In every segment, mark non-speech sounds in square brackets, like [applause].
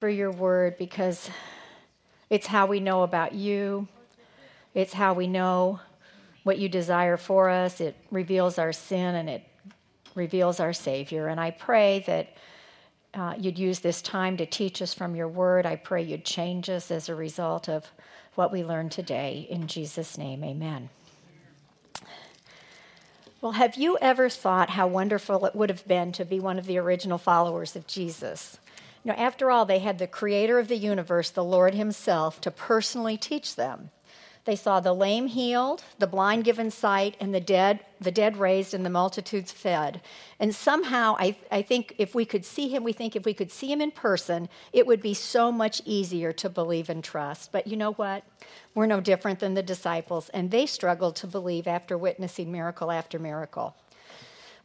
for your word because it's how we know about you. It's how we know what you desire for us. It reveals our sin and it reveals our Savior. And I pray that uh, you'd use this time to teach us from your word. I pray you'd change us as a result of what we learned today. In Jesus' name, amen. Well, have you ever thought how wonderful it would have been to be one of the original followers of Jesus? You know, after all, they had the creator of the universe, the Lord Himself, to personally teach them. They saw the lame healed, the blind given sight, and the dead, the dead raised, and the multitudes fed. And somehow, I, I think if we could see him, we think if we could see him in person, it would be so much easier to believe and trust. But you know what? We're no different than the disciples, and they struggled to believe after witnessing miracle after miracle.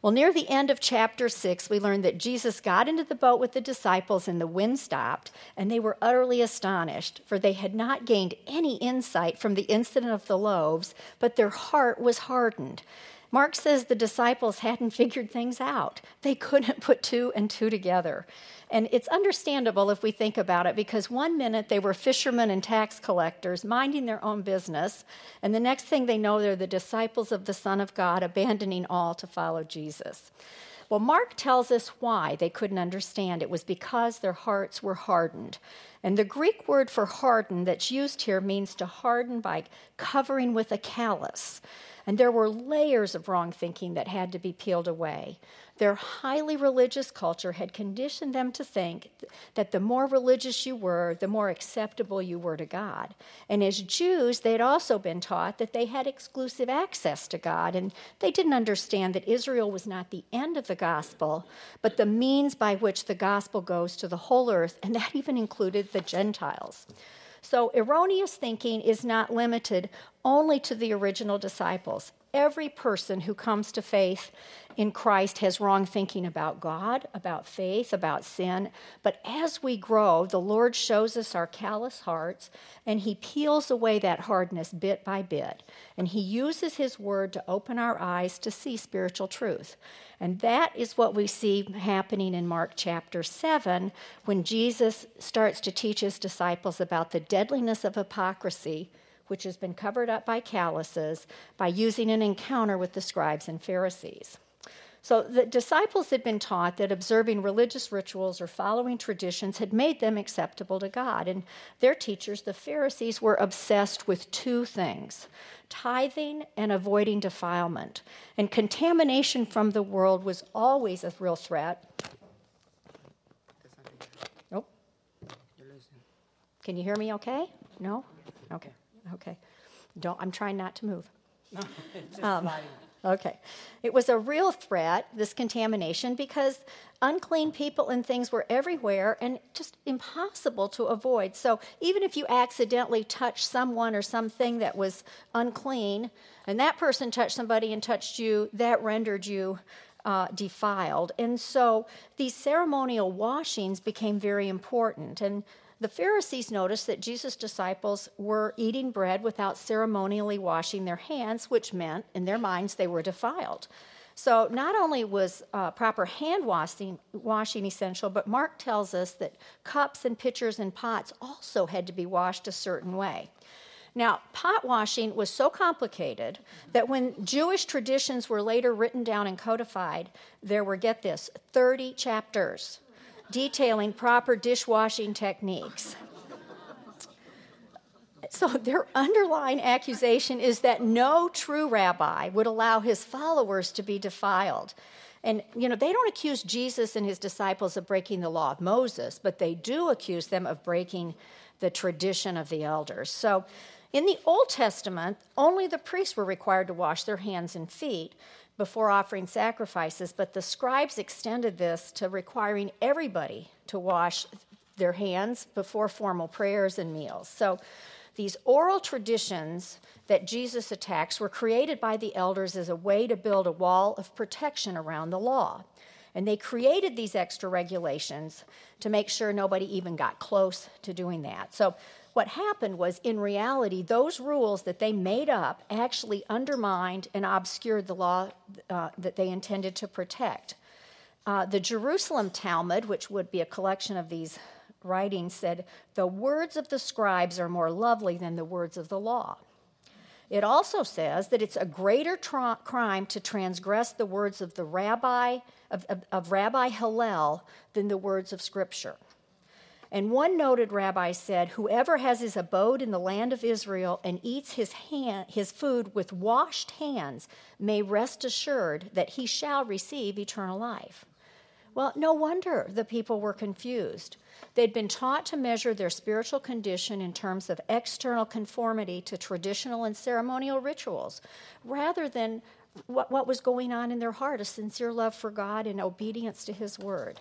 Well, near the end of chapter 6, we learn that Jesus got into the boat with the disciples and the wind stopped, and they were utterly astonished, for they had not gained any insight from the incident of the loaves, but their heart was hardened. Mark says the disciples hadn't figured things out. They couldn't put two and two together. And it's understandable if we think about it because one minute they were fishermen and tax collectors minding their own business, and the next thing they know, they're the disciples of the Son of God abandoning all to follow Jesus. Well, Mark tells us why they couldn't understand. It was because their hearts were hardened. And the Greek word for harden that's used here means to harden by covering with a callus. And there were layers of wrong thinking that had to be peeled away. Their highly religious culture had conditioned them to think that the more religious you were, the more acceptable you were to God. And as Jews, they had also been taught that they had exclusive access to God, and they didn't understand that Israel was not the end of the gospel, but the means by which the gospel goes to the whole earth, and that even included the Gentiles. So, erroneous thinking is not limited only to the original disciples. Every person who comes to faith in Christ has wrong thinking about God, about faith, about sin. But as we grow, the Lord shows us our callous hearts and He peels away that hardness bit by bit. And He uses His word to open our eyes to see spiritual truth. And that is what we see happening in Mark chapter 7 when Jesus starts to teach His disciples about the deadliness of hypocrisy which has been covered up by calluses, by using an encounter with the scribes and Pharisees. So the disciples had been taught that observing religious rituals or following traditions had made them acceptable to God. And their teachers, the Pharisees, were obsessed with two things tithing and avoiding defilement. And contamination from the world was always a real threat. Nope. Can you hear me okay? No? Okay. Okay. Don't, I'm trying not to move. [laughs] um, okay. It was a real threat, this contamination, because unclean people and things were everywhere and just impossible to avoid. So even if you accidentally touched someone or something that was unclean, and that person touched somebody and touched you, that rendered you uh, defiled. And so these ceremonial washings became very important. And the Pharisees noticed that Jesus' disciples were eating bread without ceremonially washing their hands, which meant, in their minds, they were defiled. So, not only was uh, proper hand washing, washing essential, but Mark tells us that cups and pitchers and pots also had to be washed a certain way. Now, pot washing was so complicated that when Jewish traditions were later written down and codified, there were, get this, 30 chapters detailing proper dishwashing techniques. So, their underlying accusation is that no true rabbi would allow his followers to be defiled. And, you know, they don't accuse Jesus and his disciples of breaking the law of Moses, but they do accuse them of breaking the tradition of the elders. So, in the Old Testament, only the priests were required to wash their hands and feet, before offering sacrifices, but the scribes extended this to requiring everybody to wash their hands before formal prayers and meals. So these oral traditions that Jesus attacks were created by the elders as a way to build a wall of protection around the law. And they created these extra regulations to make sure nobody even got close to doing that. So what happened was, in reality, those rules that they made up actually undermined and obscured the law uh, that they intended to protect. Uh, the Jerusalem Talmud, which would be a collection of these writings, said, The words of the scribes are more lovely than the words of the law. It also says that it's a greater tra- crime to transgress the words of the rabbi, of, of, of Rabbi Hillel, than the words of Scripture. And one noted rabbi said, Whoever has his abode in the land of Israel and eats his, hand, his food with washed hands may rest assured that he shall receive eternal life. Well, no wonder the people were confused. They'd been taught to measure their spiritual condition in terms of external conformity to traditional and ceremonial rituals, rather than what, what was going on in their heart a sincere love for God and obedience to His word.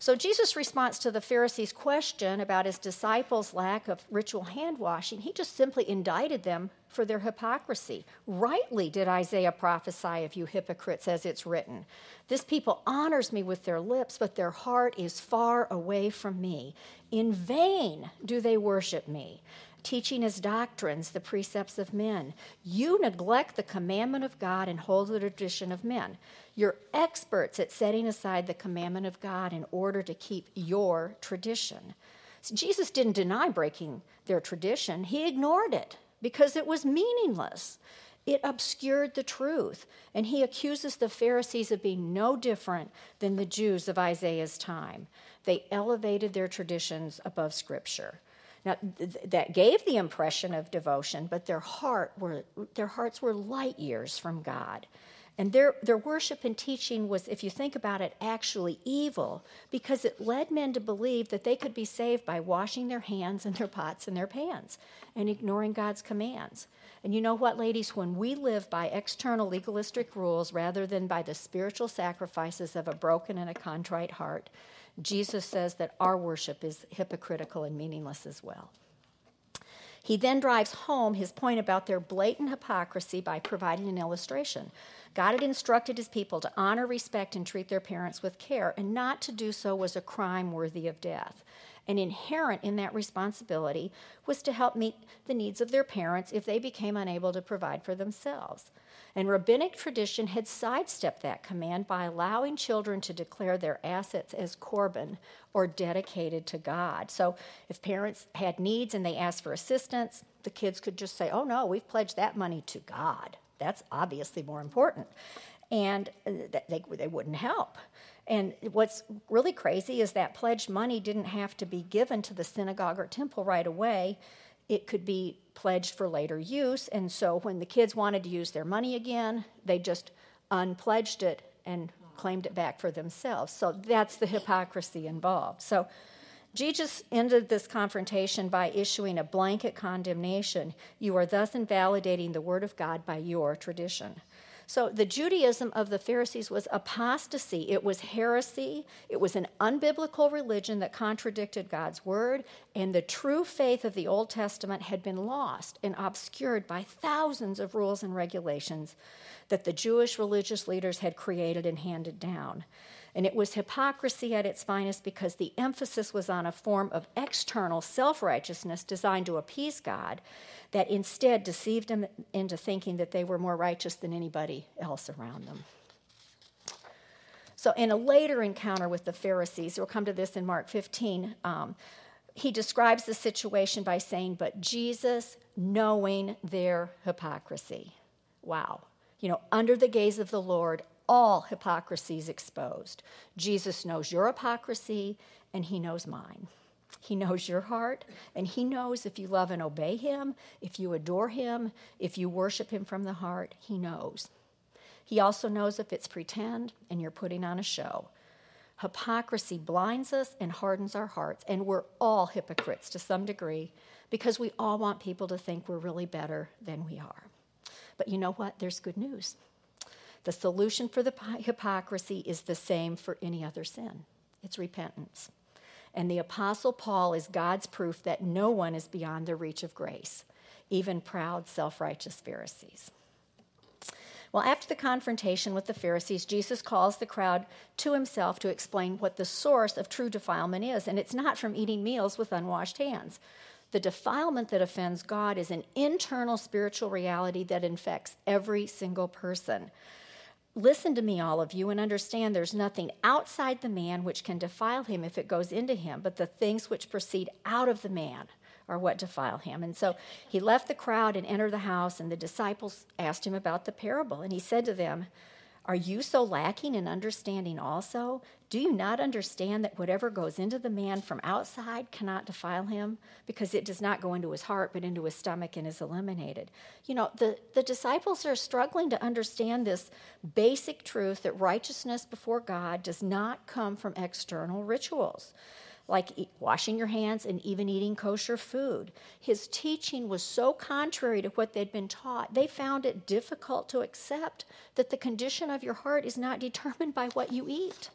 So, Jesus' response to the Pharisees' question about his disciples' lack of ritual hand washing, he just simply indicted them for their hypocrisy. Rightly did Isaiah prophesy of you hypocrites, as it's written. This people honors me with their lips, but their heart is far away from me. In vain do they worship me teaching as doctrines the precepts of men. You neglect the commandment of God and hold the tradition of men. You're experts at setting aside the commandment of God in order to keep your tradition. So Jesus didn't deny breaking their tradition, he ignored it because it was meaningless. It obscured the truth, and he accuses the Pharisees of being no different than the Jews of Isaiah's time. They elevated their traditions above Scripture. Now, th- that gave the impression of devotion, but their, heart were, their hearts were light years from God. And their, their worship and teaching was, if you think about it, actually evil because it led men to believe that they could be saved by washing their hands and their pots and their pans and ignoring God's commands. And you know what, ladies? When we live by external legalistic rules rather than by the spiritual sacrifices of a broken and a contrite heart, Jesus says that our worship is hypocritical and meaningless as well. He then drives home his point about their blatant hypocrisy by providing an illustration. God had instructed his people to honor, respect, and treat their parents with care, and not to do so was a crime worthy of death. And inherent in that responsibility was to help meet the needs of their parents if they became unable to provide for themselves. And rabbinic tradition had sidestepped that command by allowing children to declare their assets as korban or dedicated to God. So if parents had needs and they asked for assistance, the kids could just say, Oh, no, we've pledged that money to God. That's obviously more important. And uh, they, they wouldn't help. And what's really crazy is that pledged money didn't have to be given to the synagogue or temple right away it could be pledged for later use. And so when the kids wanted to use their money again, they just unpledged it and claimed it back for themselves. So that's the hypocrisy involved. So Jesus ended this confrontation by issuing a blanket condemnation. You are thus invalidating the word of God by your tradition. So the Judaism of the Pharisees was apostasy, it was heresy, it was an unbiblical religion that contradicted God's word, and the true faith of the Old Testament had been lost and obscured by thousands of rules and regulations that the Jewish religious leaders had created and handed down. And it was hypocrisy at its finest because the emphasis was on a form of external self righteousness designed to appease God that instead deceived them into thinking that they were more righteous than anybody else around them. So, in a later encounter with the Pharisees, we'll come to this in Mark 15, um, he describes the situation by saying, But Jesus, knowing their hypocrisy. Wow. You know, under the gaze of the Lord, all hypocrisy is exposed. Jesus knows your hypocrisy, and he knows mine. He knows your heart, and He knows if you love and obey Him, if you adore Him, if you worship Him from the heart. He knows. He also knows if it's pretend and you're putting on a show. Hypocrisy blinds us and hardens our hearts, and we're all hypocrites to some degree because we all want people to think we're really better than we are. But you know what? There's good news. The solution for the hypocrisy is the same for any other sin it's repentance. And the Apostle Paul is God's proof that no one is beyond the reach of grace, even proud, self righteous Pharisees. Well, after the confrontation with the Pharisees, Jesus calls the crowd to himself to explain what the source of true defilement is, and it's not from eating meals with unwashed hands. The defilement that offends God is an internal spiritual reality that infects every single person Listen to me, all of you, and understand there's nothing outside the man which can defile him if it goes into him, but the things which proceed out of the man are what defile him. And so he left the crowd and entered the house, and the disciples asked him about the parable. And he said to them, are you so lacking in understanding also? Do you not understand that whatever goes into the man from outside cannot defile him? Because it does not go into his heart, but into his stomach and is eliminated. You know, the, the disciples are struggling to understand this basic truth that righteousness before God does not come from external rituals like washing your hands and even eating kosher food. His teaching was so contrary to what they'd been taught, they found it difficult to accept that the condition of your heart is not [laughs] determined by what you eat.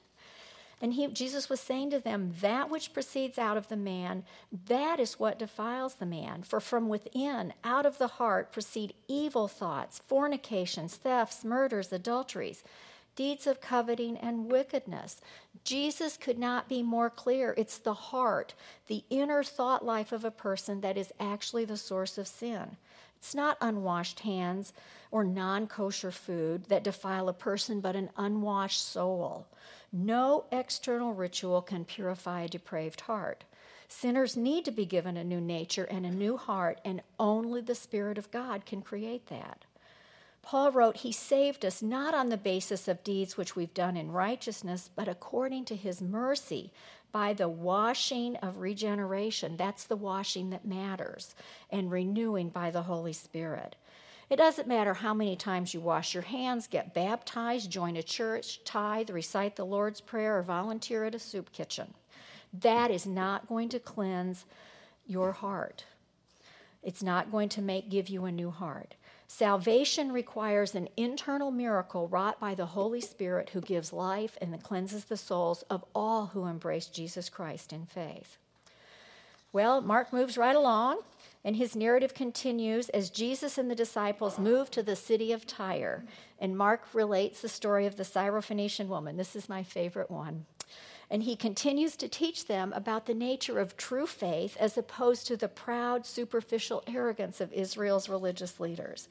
And he, Jesus was saying to them, That which proceeds out of the man, that is what defiles the man. For from within, out of the heart, proceed evil thoughts, fornications, thefts, murders, adulteries deeds of coveting and wickedness. Jesus could not be more clear. It's the heart, the inner thought life of a person that is actually the source of sin. It's not unwashed hands or non kosher food that defile a person, but an unwashed soul. No external ritual can purify a depraved heart. Sinners need to be given a new nature and a new heart, and only the Spirit of God can create that. Paul wrote, He saved us not on the basis of deeds which we've done in righteousness, but according to His mercy by the washing of regeneration. That's the washing that matters, and renewing by the Holy Spirit. It doesn't matter how many times you wash your hands, get baptized, join a church, tithe, recite the Lord's Prayer, or volunteer at a soup kitchen. That is not going to cleanse your heart. It's not going to make give you a new heart. Salvation requires an internal miracle wrought by the Holy Spirit who gives life and cleanses the souls of all who embrace Jesus Christ in faith. Well, Mark moves right along, and his narrative continues as Jesus and the disciples move to the city of Tyre. And Mark relates the story of the Syrophoenician woman. This is my favorite one. And he continues to teach them about the nature of true faith as opposed to the proud, superficial arrogance of Israel's religious leaders.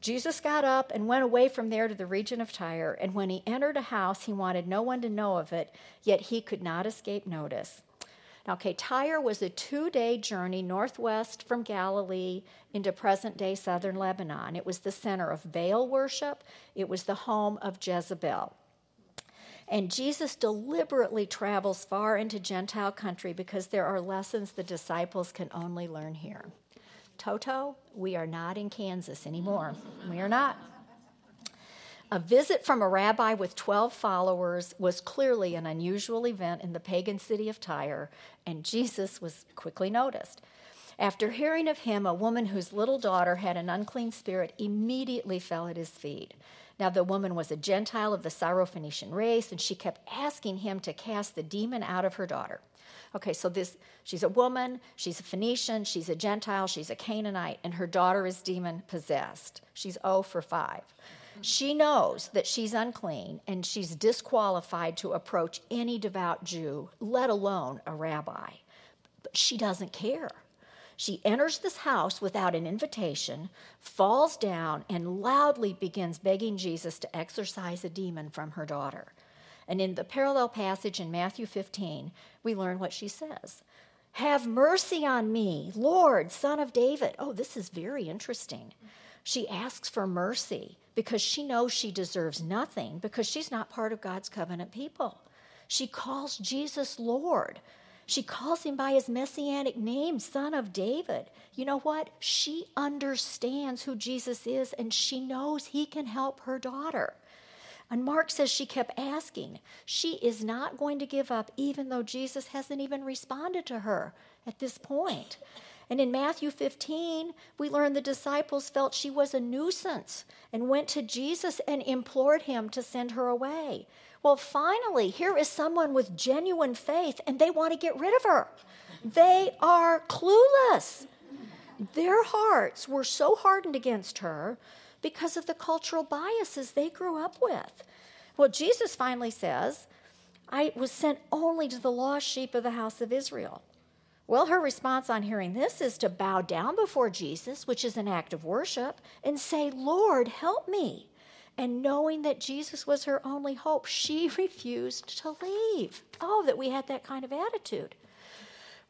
Jesus got up and went away from there to the region of Tyre, and when he entered a house, he wanted no one to know of it, yet he could not escape notice. Now, okay, Tyre was a two day journey northwest from Galilee into present day southern Lebanon. It was the center of Baal worship, it was the home of Jezebel. And Jesus deliberately travels far into Gentile country because there are lessons the disciples can only learn here. Toto, we are not in Kansas anymore. We are not. A visit from a rabbi with 12 followers was clearly an unusual event in the pagan city of Tyre, and Jesus was quickly noticed. After hearing of him, a woman whose little daughter had an unclean spirit immediately fell at his feet. Now, the woman was a Gentile of the Syrophoenician race, and she kept asking him to cast the demon out of her daughter. Okay, so this she's a woman, she's a Phoenician, she's a Gentile, she's a Canaanite, and her daughter is demon possessed. She's 0 for 5. She knows that she's unclean and she's disqualified to approach any devout Jew, let alone a rabbi. But she doesn't care. She enters this house without an invitation, falls down, and loudly begins begging Jesus to exorcise a demon from her daughter. And in the parallel passage in Matthew 15, we learn what she says Have mercy on me, Lord, son of David. Oh, this is very interesting. She asks for mercy because she knows she deserves nothing because she's not part of God's covenant people. She calls Jesus Lord. She calls him by his messianic name, Son of David. You know what? She understands who Jesus is and she knows he can help her daughter. And Mark says she kept asking. She is not going to give up, even though Jesus hasn't even responded to her at this point. And in Matthew 15, we learn the disciples felt she was a nuisance and went to Jesus and implored him to send her away. Well, finally, here is someone with genuine faith, and they want to get rid of her. They are clueless. Their hearts were so hardened against her because of the cultural biases they grew up with. Well, Jesus finally says, I was sent only to the lost sheep of the house of Israel. Well, her response on hearing this is to bow down before Jesus, which is an act of worship, and say, Lord, help me. And knowing that Jesus was her only hope, she [laughs] refused to leave. Oh, that we had that kind of attitude.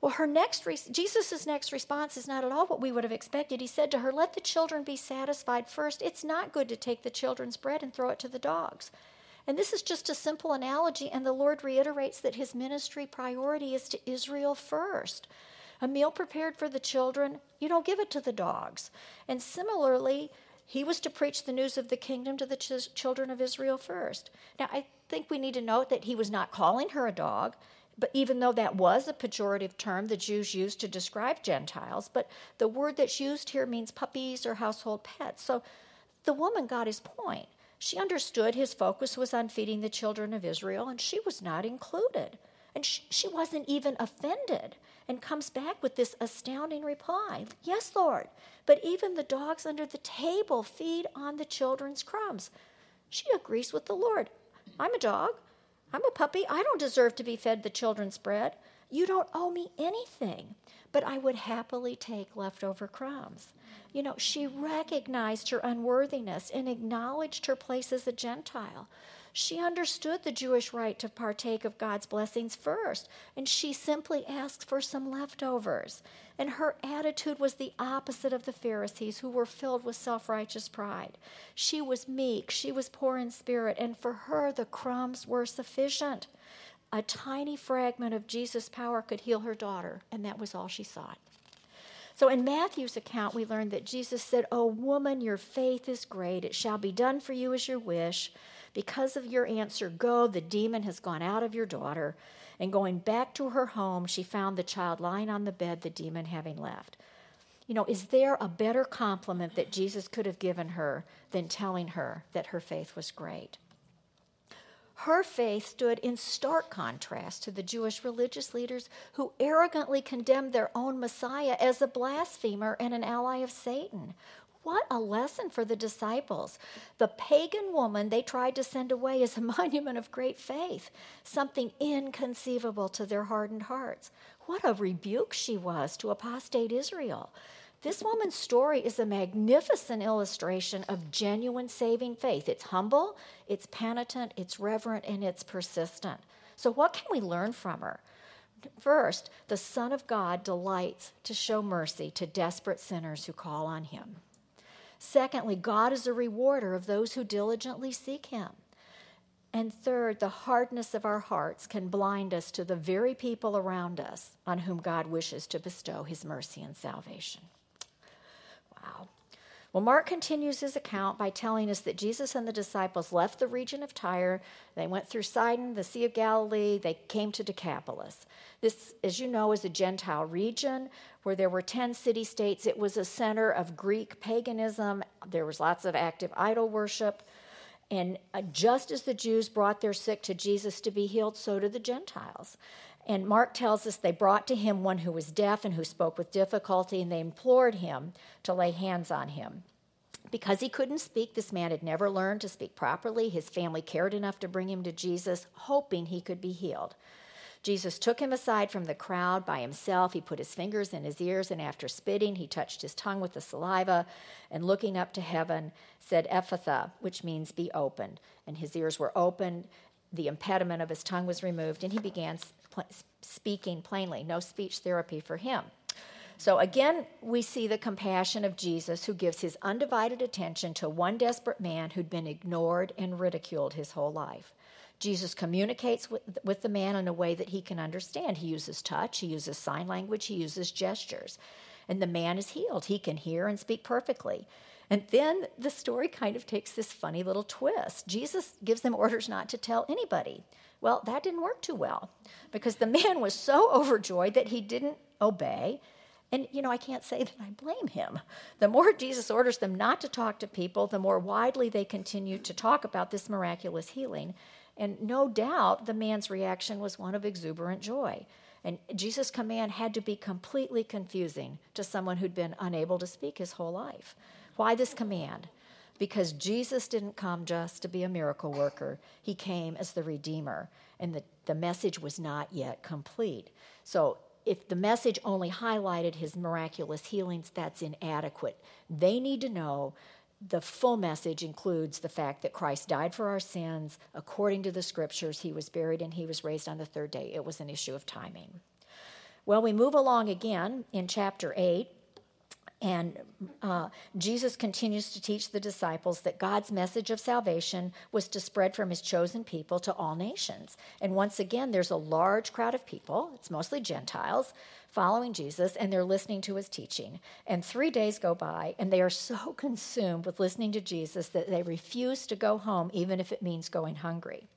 Well, her next re- Jesus' next response is not at all what we would have expected. He said to her, "Let the children be satisfied first. It's not good to take the children's bread and throw it to the dogs." And this is just a simple analogy, and the Lord reiterates that his ministry priority is to Israel first. A meal prepared for the children, you don't give it to the dogs. And similarly, he was to preach the news of the kingdom to the ch- children of Israel first. Now, I think we need to note that he was not calling her a dog, but even though that was a pejorative term the Jews used to describe Gentiles, but the word that's used here means puppies or household pets. So the woman got his point. She understood his focus was on feeding the children of Israel, and she was not included. And she, she wasn't even offended, and comes back with this astounding reply Yes, Lord, but even the dogs under the table feed on the children's crumbs. She agrees with the Lord. I'm a dog. I'm a puppy. I don't deserve to be fed the children's bread. You don't owe me anything, but I would happily take leftover crumbs. You know, she recognized her unworthiness and acknowledged her place as a Gentile. She understood the Jewish right to partake of God's blessings first, and she simply asked for some leftovers. And her attitude was the opposite of the Pharisees, who were filled with self righteous pride. She was meek, she was poor in spirit, and for her the crumbs were sufficient. A tiny fragment of Jesus' power could heal her daughter, and that was all she sought. So in Matthew's account, we learn that Jesus said, Oh, woman, your faith is great. It shall be done for you as your wish. Because of your answer, go, the demon has gone out of your daughter. And going back to her home, she found the child lying on the bed, the demon having left. You know, is there a better compliment that Jesus could have given her than telling her that her faith was great? Her faith stood in stark contrast to the Jewish religious leaders who arrogantly condemned their own Messiah as a blasphemer and an ally of Satan. What a lesson for the disciples. The pagan woman they tried to send away is a [laughs] monument of great faith, something inconceivable to their hardened hearts. What a rebuke she was to apostate Israel. This woman's story is a magnificent illustration of genuine saving faith. It's humble, it's penitent, it's reverent, and it's persistent. So, what can we learn from her? First, the Son of God delights to show mercy to desperate sinners who call on him. Secondly, God is a rewarder of those who diligently seek Him. And third, the hardness of our hearts can blind us to the very people around us on whom God wishes to bestow His mercy and salvation. Wow. Well, Mark continues his account by telling us that Jesus and the disciples left the region of Tyre. They went through Sidon, the Sea of Galilee. They came to Decapolis. This, as you know, is a Gentile region where there were 10 city states. It was a center of Greek paganism. There was lots of active idol worship. And uh, just as the Jews brought their sick to Jesus to be healed, so did the Gentiles. And Mark tells us they brought to him one who was deaf and who spoke with difficulty, and they implored him to lay hands on him. Because he couldn't speak, this man had never learned to speak properly. His family cared enough to bring him to Jesus, hoping he could be healed. Jesus took him aside from the crowd by himself. He put his fingers in his ears, and after spitting, he touched his tongue with the saliva, and looking up to heaven, said, Ephphatha, which means be opened. And his ears were opened, the impediment of his tongue was removed, and he began speaking plainly. No speech therapy for him. So again, we see the compassion of Jesus who gives his undivided attention to one desperate man who'd been ignored and ridiculed his whole life. Jesus communicates with, with the man in a way that he can understand. He uses touch, he uses sign language, he uses gestures. And the man is healed. He can hear and speak perfectly. And then the story kind of takes this funny little twist. Jesus gives them orders not to tell anybody. Well, that didn't work too well because the man was so overjoyed that he didn't obey. And, you know, I can't say that I blame him. The more Jesus orders them not to talk to people, the more widely they continue to talk about this miraculous healing. And no doubt the man's reaction was one of exuberant joy. And Jesus' command had to be completely confusing to someone who'd been unable to speak his whole life. Why this command? Because Jesus didn't come just to be a miracle worker, he came as the Redeemer, and the, the message was not yet complete. So, if the message only highlighted his miraculous healings, that's inadequate. They need to know the full message includes the fact that Christ died for our sins according to the scriptures. He was buried and he was raised on the third day. It was an issue of timing. Well, we move along again in chapter 8, and uh, Jesus continues to teach the disciples that God's message of salvation was to spread from his chosen people to all nations. And once again, there's a large crowd of people, it's mostly Gentiles, following Jesus, and they're listening to his teaching. And three days go by, and they are so consumed with listening to Jesus that they refuse to go home, even if it means going hungry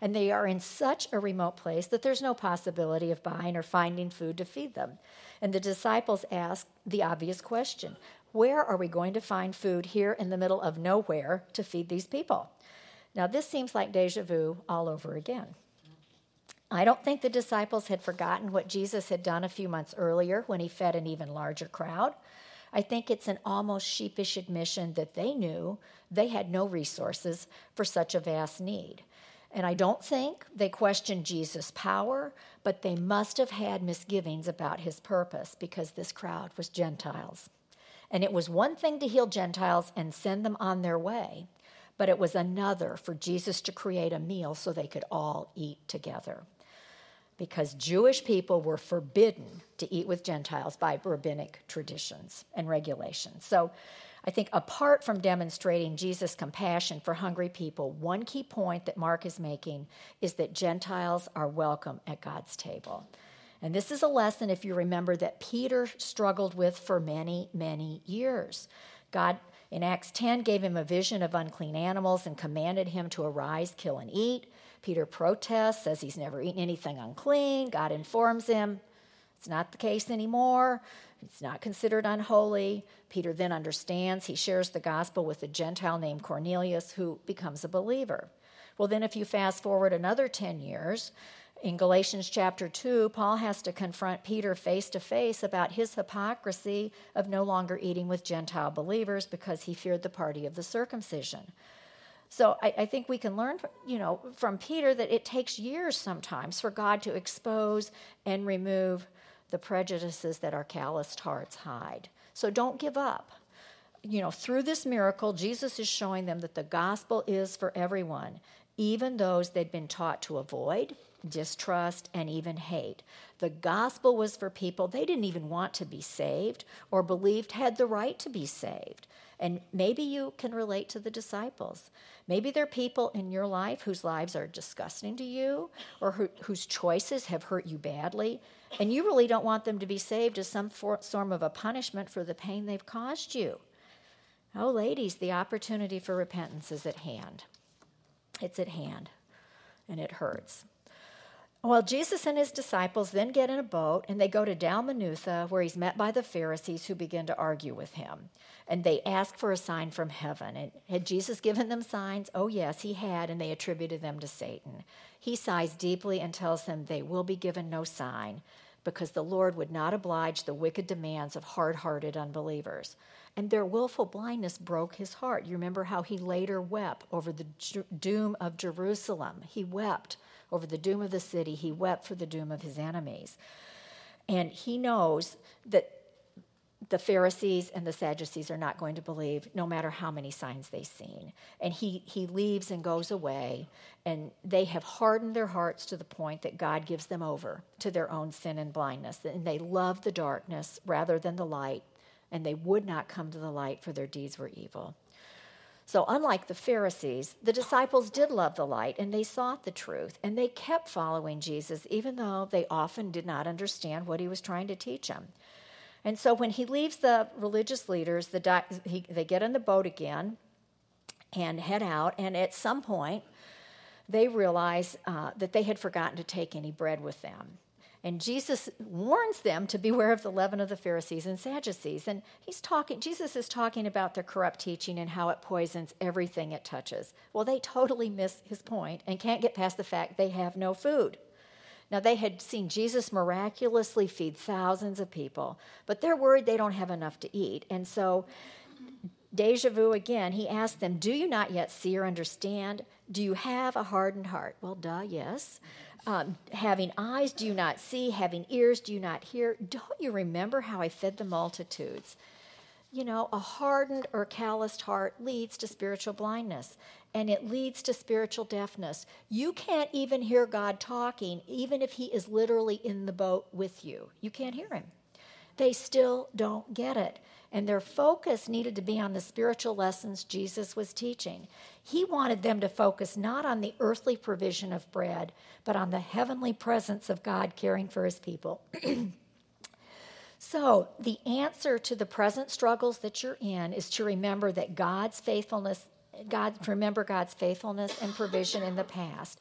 and they are in such a remote place that there's no possibility of buying or finding food to feed them. And the disciples ask the obvious question Where are we going to find food here in the middle of nowhere to feed these people? Now, this seems like deja vu all over again. I don't think the disciples had forgotten what Jesus had done a few months earlier when he fed an even larger crowd. I think it's an almost sheepish admission that they knew they had no resources for such a vast need. And I don't think they questioned Jesus' power, but they must have had misgivings about his purpose because this crowd was Gentiles. And it was one thing to heal Gentiles and send them on their way, but it was another for Jesus to create a meal so they could all eat together. Because Jewish people were forbidden to eat with Gentiles by rabbinic traditions and regulations. So I think apart from demonstrating Jesus' compassion for hungry people, one key point that Mark is making is that Gentiles are welcome at God's table. And this is a lesson, if you remember, that Peter struggled with for many, many years. God, in Acts 10, gave him a vision of unclean animals and commanded him to arise, kill, and eat. Peter protests, says he's never eaten anything unclean. God informs him it's not the case anymore. It's not considered unholy. Peter then understands. He shares the gospel with a Gentile named Cornelius who becomes a believer. Well, then, if you fast forward another 10 years, in Galatians chapter 2, Paul has to confront Peter face to face about his hypocrisy of no longer eating with Gentile believers because he feared the party of the circumcision. So I, I, think we can learn, you know, from Peter that it takes years sometimes for God to expose and remove the prejudices that our calloused hearts hide. So don't give up. You know, through this miracle, Jesus is showing them that the gospel is for everyone, even those they'd been taught to avoid, distrust, and even hate. The gospel was for people they didn't even want to be saved or believed had the right to be saved. And maybe you can relate to the disciples. Maybe there are people in your life whose lives are disgusting to you or who, whose choices have hurt you badly, and you really don't want them to be saved as some form of a punishment for the pain they've caused you. Oh, ladies, the opportunity for repentance is at hand. It's at hand, and it hurts. Well, Jesus and his disciples then get in a boat and they go to Dalmanutha, where he's met by the Pharisees who begin to argue with him. And they ask for a sign from heaven. And had Jesus given them signs? Oh, yes, he had, and they attributed them to Satan. He sighs deeply and tells them they will be given no sign because the Lord would not oblige the wicked demands of hard hearted unbelievers. And their willful blindness broke his heart. You remember how he later wept over the doom of Jerusalem. He wept over the doom of the city, he wept for the doom of his enemies. And he knows that the Pharisees and the Sadducees are not going to believe, no matter how many signs they've seen. And he, he leaves and goes away, and they have hardened their hearts to the point that God gives them over to their own sin and blindness. And they love the darkness rather than the light, and they would not come to the light, for their deeds were evil. So, unlike the Pharisees, the disciples did love the light and they sought the truth and they kept following Jesus, even though they often did not understand what he was trying to teach them. And so, when he leaves the religious leaders, the he, they get in the boat again and head out, and at some point, they realize uh, that they had forgotten to take any bread with them. And Jesus warns them to beware of the leaven of the Pharisees and Sadducees. And he's talking, Jesus is talking about their corrupt teaching and how it poisons everything it touches. Well, they totally miss his point and can't get past the fact they have no food. Now, they had seen Jesus miraculously feed thousands of people, but they're worried they don't have enough to eat. And so, deja vu again, he asked them, Do you not yet see or understand? Do you have a hardened heart? Well, duh, yes. Um, having eyes, do you not see? Having ears, do you not hear? Don't you remember how I fed the multitudes? you know, a hardened or calloused heart leads to spiritual blindness and it leads to spiritual deafness. You can't even hear God talking, even if He is literally in the boat with you. You can't hear Him. They still don't get it. And their focus needed to be on the spiritual lessons Jesus was teaching. He wanted them to focus not on the earthly provision of bread, but on the heavenly presence of God caring for His people. [clears throat] So, the answer to the present struggles that you're in is to remember that God's faithfulness, God, remember God's faithfulness and provision in the past.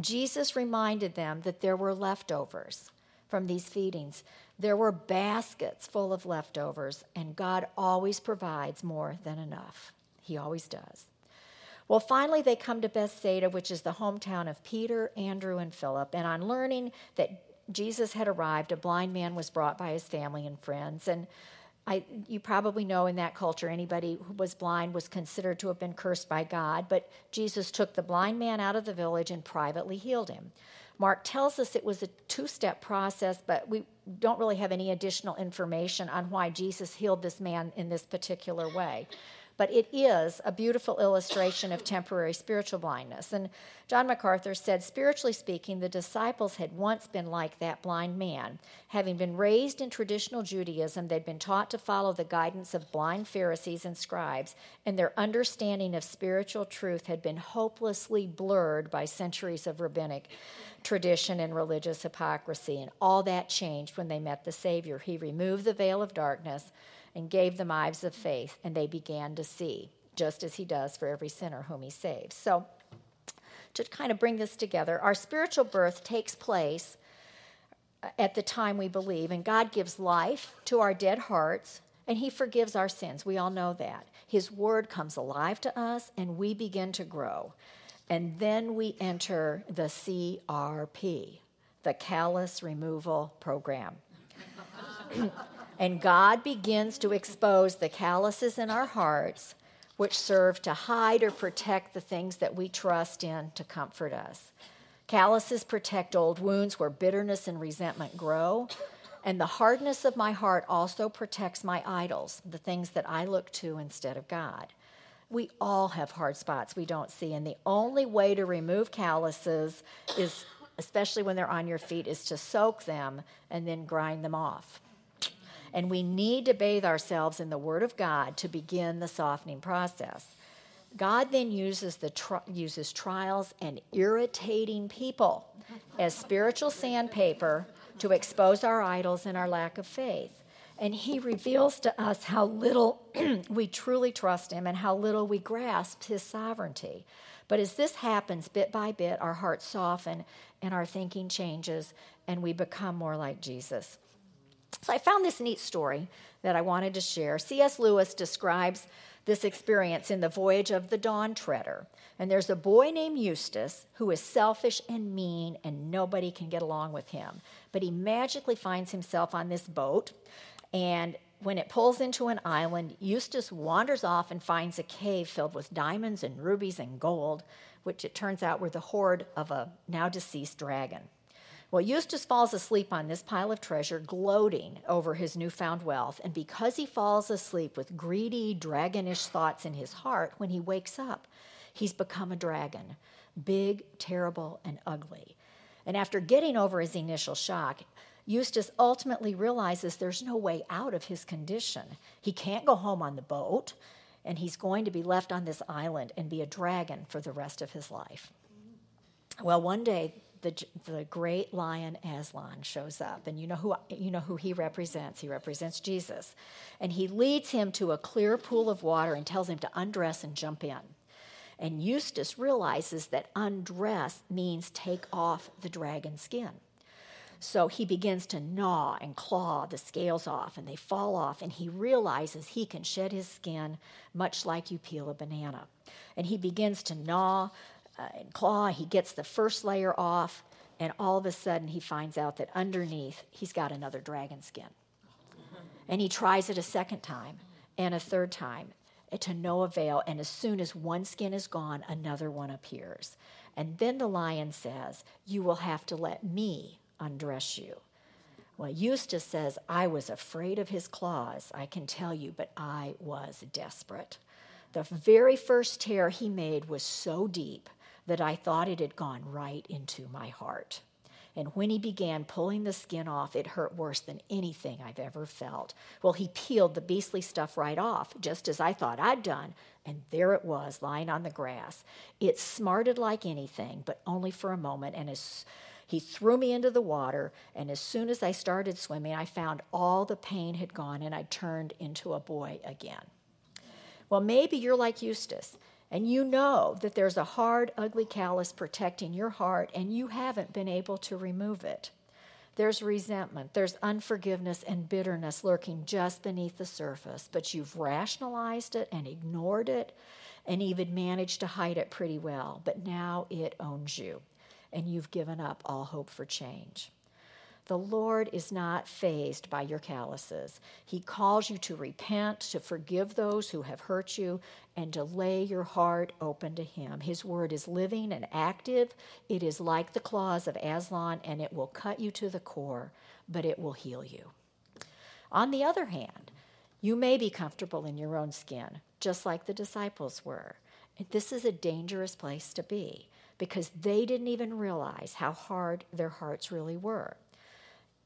Jesus reminded them that there were leftovers from these feedings. There were baskets full of leftovers, and God always provides more than enough. He always does. Well, finally, they come to Bethsaida, which is the hometown of Peter, Andrew, and Philip. And on learning that Jesus had arrived, a blind man was brought by his family and friends. And I, you probably know in that culture, anybody who was blind was considered to have been cursed by God. But Jesus took the blind man out of the village and privately healed him. Mark tells us it was a two step process, but we don't really have any additional information on why Jesus healed this man in this particular way but it is a beautiful illustration of temporary spiritual blindness. And John MacArthur said, spiritually speaking, the disciples had once been like that blind man. Having been raised in traditional Judaism, they'd been taught to follow the guidance of blind Pharisees and scribes, and their understanding of spiritual truth had been hopelessly blurred by centuries of rabbinic tradition and religious hypocrisy. And all that changed when they met the Savior. He removed the veil of darkness and gave them eyes of faith, and they began to see, just as he does for every sinner whom he saves. So, to kind of bring this together, our spiritual birth takes place at the time we believe, and God gives life to our dead hearts, and He forgives our sins. We all know that. His word comes alive to us, and we begin to grow. And then we enter the CRP, the Callus Removal Program. [clears throat] And God begins to expose the calluses in our hearts, which serve to hide or protect the things that we trust in to comfort us. Calluses protect old wounds where bitterness and resentment grow. And the hardness of my heart also protects my idols, the things that I look to instead of God. We all have hard spots we don't see, and the only way to remove calluses is, especially when they're on your feet, is to soak them and then grind them off. And we need to bathe ourselves in the Word of God to begin the softening process. God then uses, the tri- uses trials and irritating people as spiritual sandpaper to expose our idols and our lack of faith. And He reveals to us how little [clears throat] we truly trust Him and how little we grasp His sovereignty. But as this happens bit by bit, our hearts soften and our thinking changes, and we become more like Jesus. So I found this neat story that I wanted to share. C.S. Lewis describes this experience in The Voyage of the Dawn Treader. And there's a boy named Eustace who is selfish and mean, and nobody can get along with him. But he magically finds himself on this boat, and when it pulls into an island, Eustace wanders off and finds a cave filled with diamonds and rubies and gold, which it turns out were the hoard of a now deceased dragon. Well, Eustace falls asleep on this pile of treasure, gloating over his newfound wealth. And because he falls asleep with greedy, dragonish thoughts in his heart, when he wakes up, he's become a dragon big, terrible, and ugly. And after getting over his initial shock, Eustace ultimately realizes there's no way out of his condition. He can't go home on the boat, and he's going to be left on this island and be a dragon for the rest of his life. Well, one day the, the great lion Aslan shows up, and you know who you know who he represents. He represents Jesus, and he leads him to a clear pool of water and tells him to undress and jump in. And Eustace realizes that undress means take off the dragon skin. So he begins to gnaw and claw the scales off, and they fall off, and he realizes he can shed his skin much like you peel a banana. And he begins to gnaw uh, and claw. He gets the first layer off, and all of a sudden he finds out that underneath he's got another dragon skin. And he tries it a second time and a third time to no avail. And as soon as one skin is gone, another one appears. And then the lion says, You will have to let me undress you. Well, Eustace says, I was afraid of his claws, I can tell you, but I was desperate. The very first tear he made was so deep that I thought it had gone right into my heart. And when he began pulling the skin off, it hurt worse than anything I've ever felt. Well, he peeled the beastly stuff right off, just as I thought I'd done, and there it was, lying on the grass. It smarted like anything, but only for a moment, and as he threw me into the water, and as soon as I started swimming, I found all the pain had gone and I turned into a boy again. Well, maybe you're like Eustace and you know that there's a hard, ugly callus protecting your heart, and you haven't been able to remove it. There's resentment, there's unforgiveness and bitterness lurking just beneath the surface, but you've rationalized it and ignored it and even managed to hide it pretty well. But now it owns you, and you've given up all hope for change. The Lord is not fazed by your calluses. He calls you to repent, to forgive those who have hurt you, and to lay your heart open to Him. His word is living and active. It is like the claws of Aslan, and it will cut you to the core, but it will heal you. On the other hand, you may be comfortable in your own skin, just like the disciples were. This is a dangerous place to be because they didn't even realize how hard their hearts really were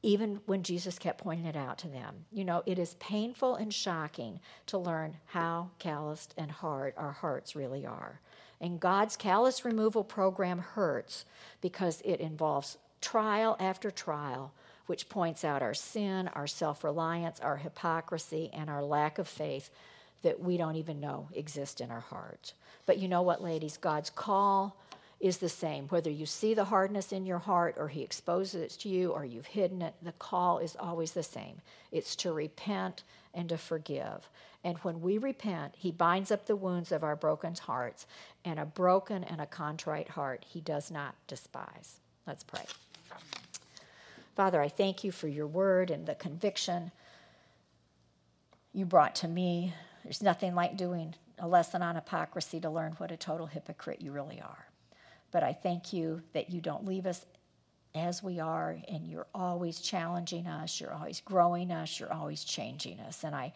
even when Jesus kept pointing it out to them. You know, it is painful and shocking to learn how calloused and hard our hearts really are. And God's callus removal program hurts because it involves trial after trial, which points out our sin, our self reliance, our hypocrisy, and our lack of faith that we don't even know exist in our hearts. But you know what, ladies? God's call is the same. Whether you see the hardness in your heart or He exposes it to you or you've hidden it, the call is always the same. It's to repent and to forgive. And when we repent, He binds up the wounds of our broken hearts, and a broken and a contrite heart He does not despise. Let's pray. Father, I thank you for your word and the conviction you brought to me. There's nothing like doing a lesson on hypocrisy to learn what a total hypocrite you really are. But I thank you that you don't leave us as we are, and you're always challenging us, you're always growing us, you're always changing us. And I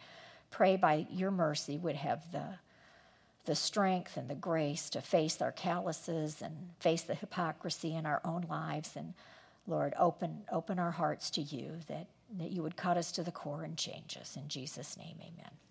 pray by your mercy would have the the strength and the grace to face our calluses and face the hypocrisy in our own lives. And Lord open open our hearts to you that that you would cut us to the core and change us. In Jesus name amen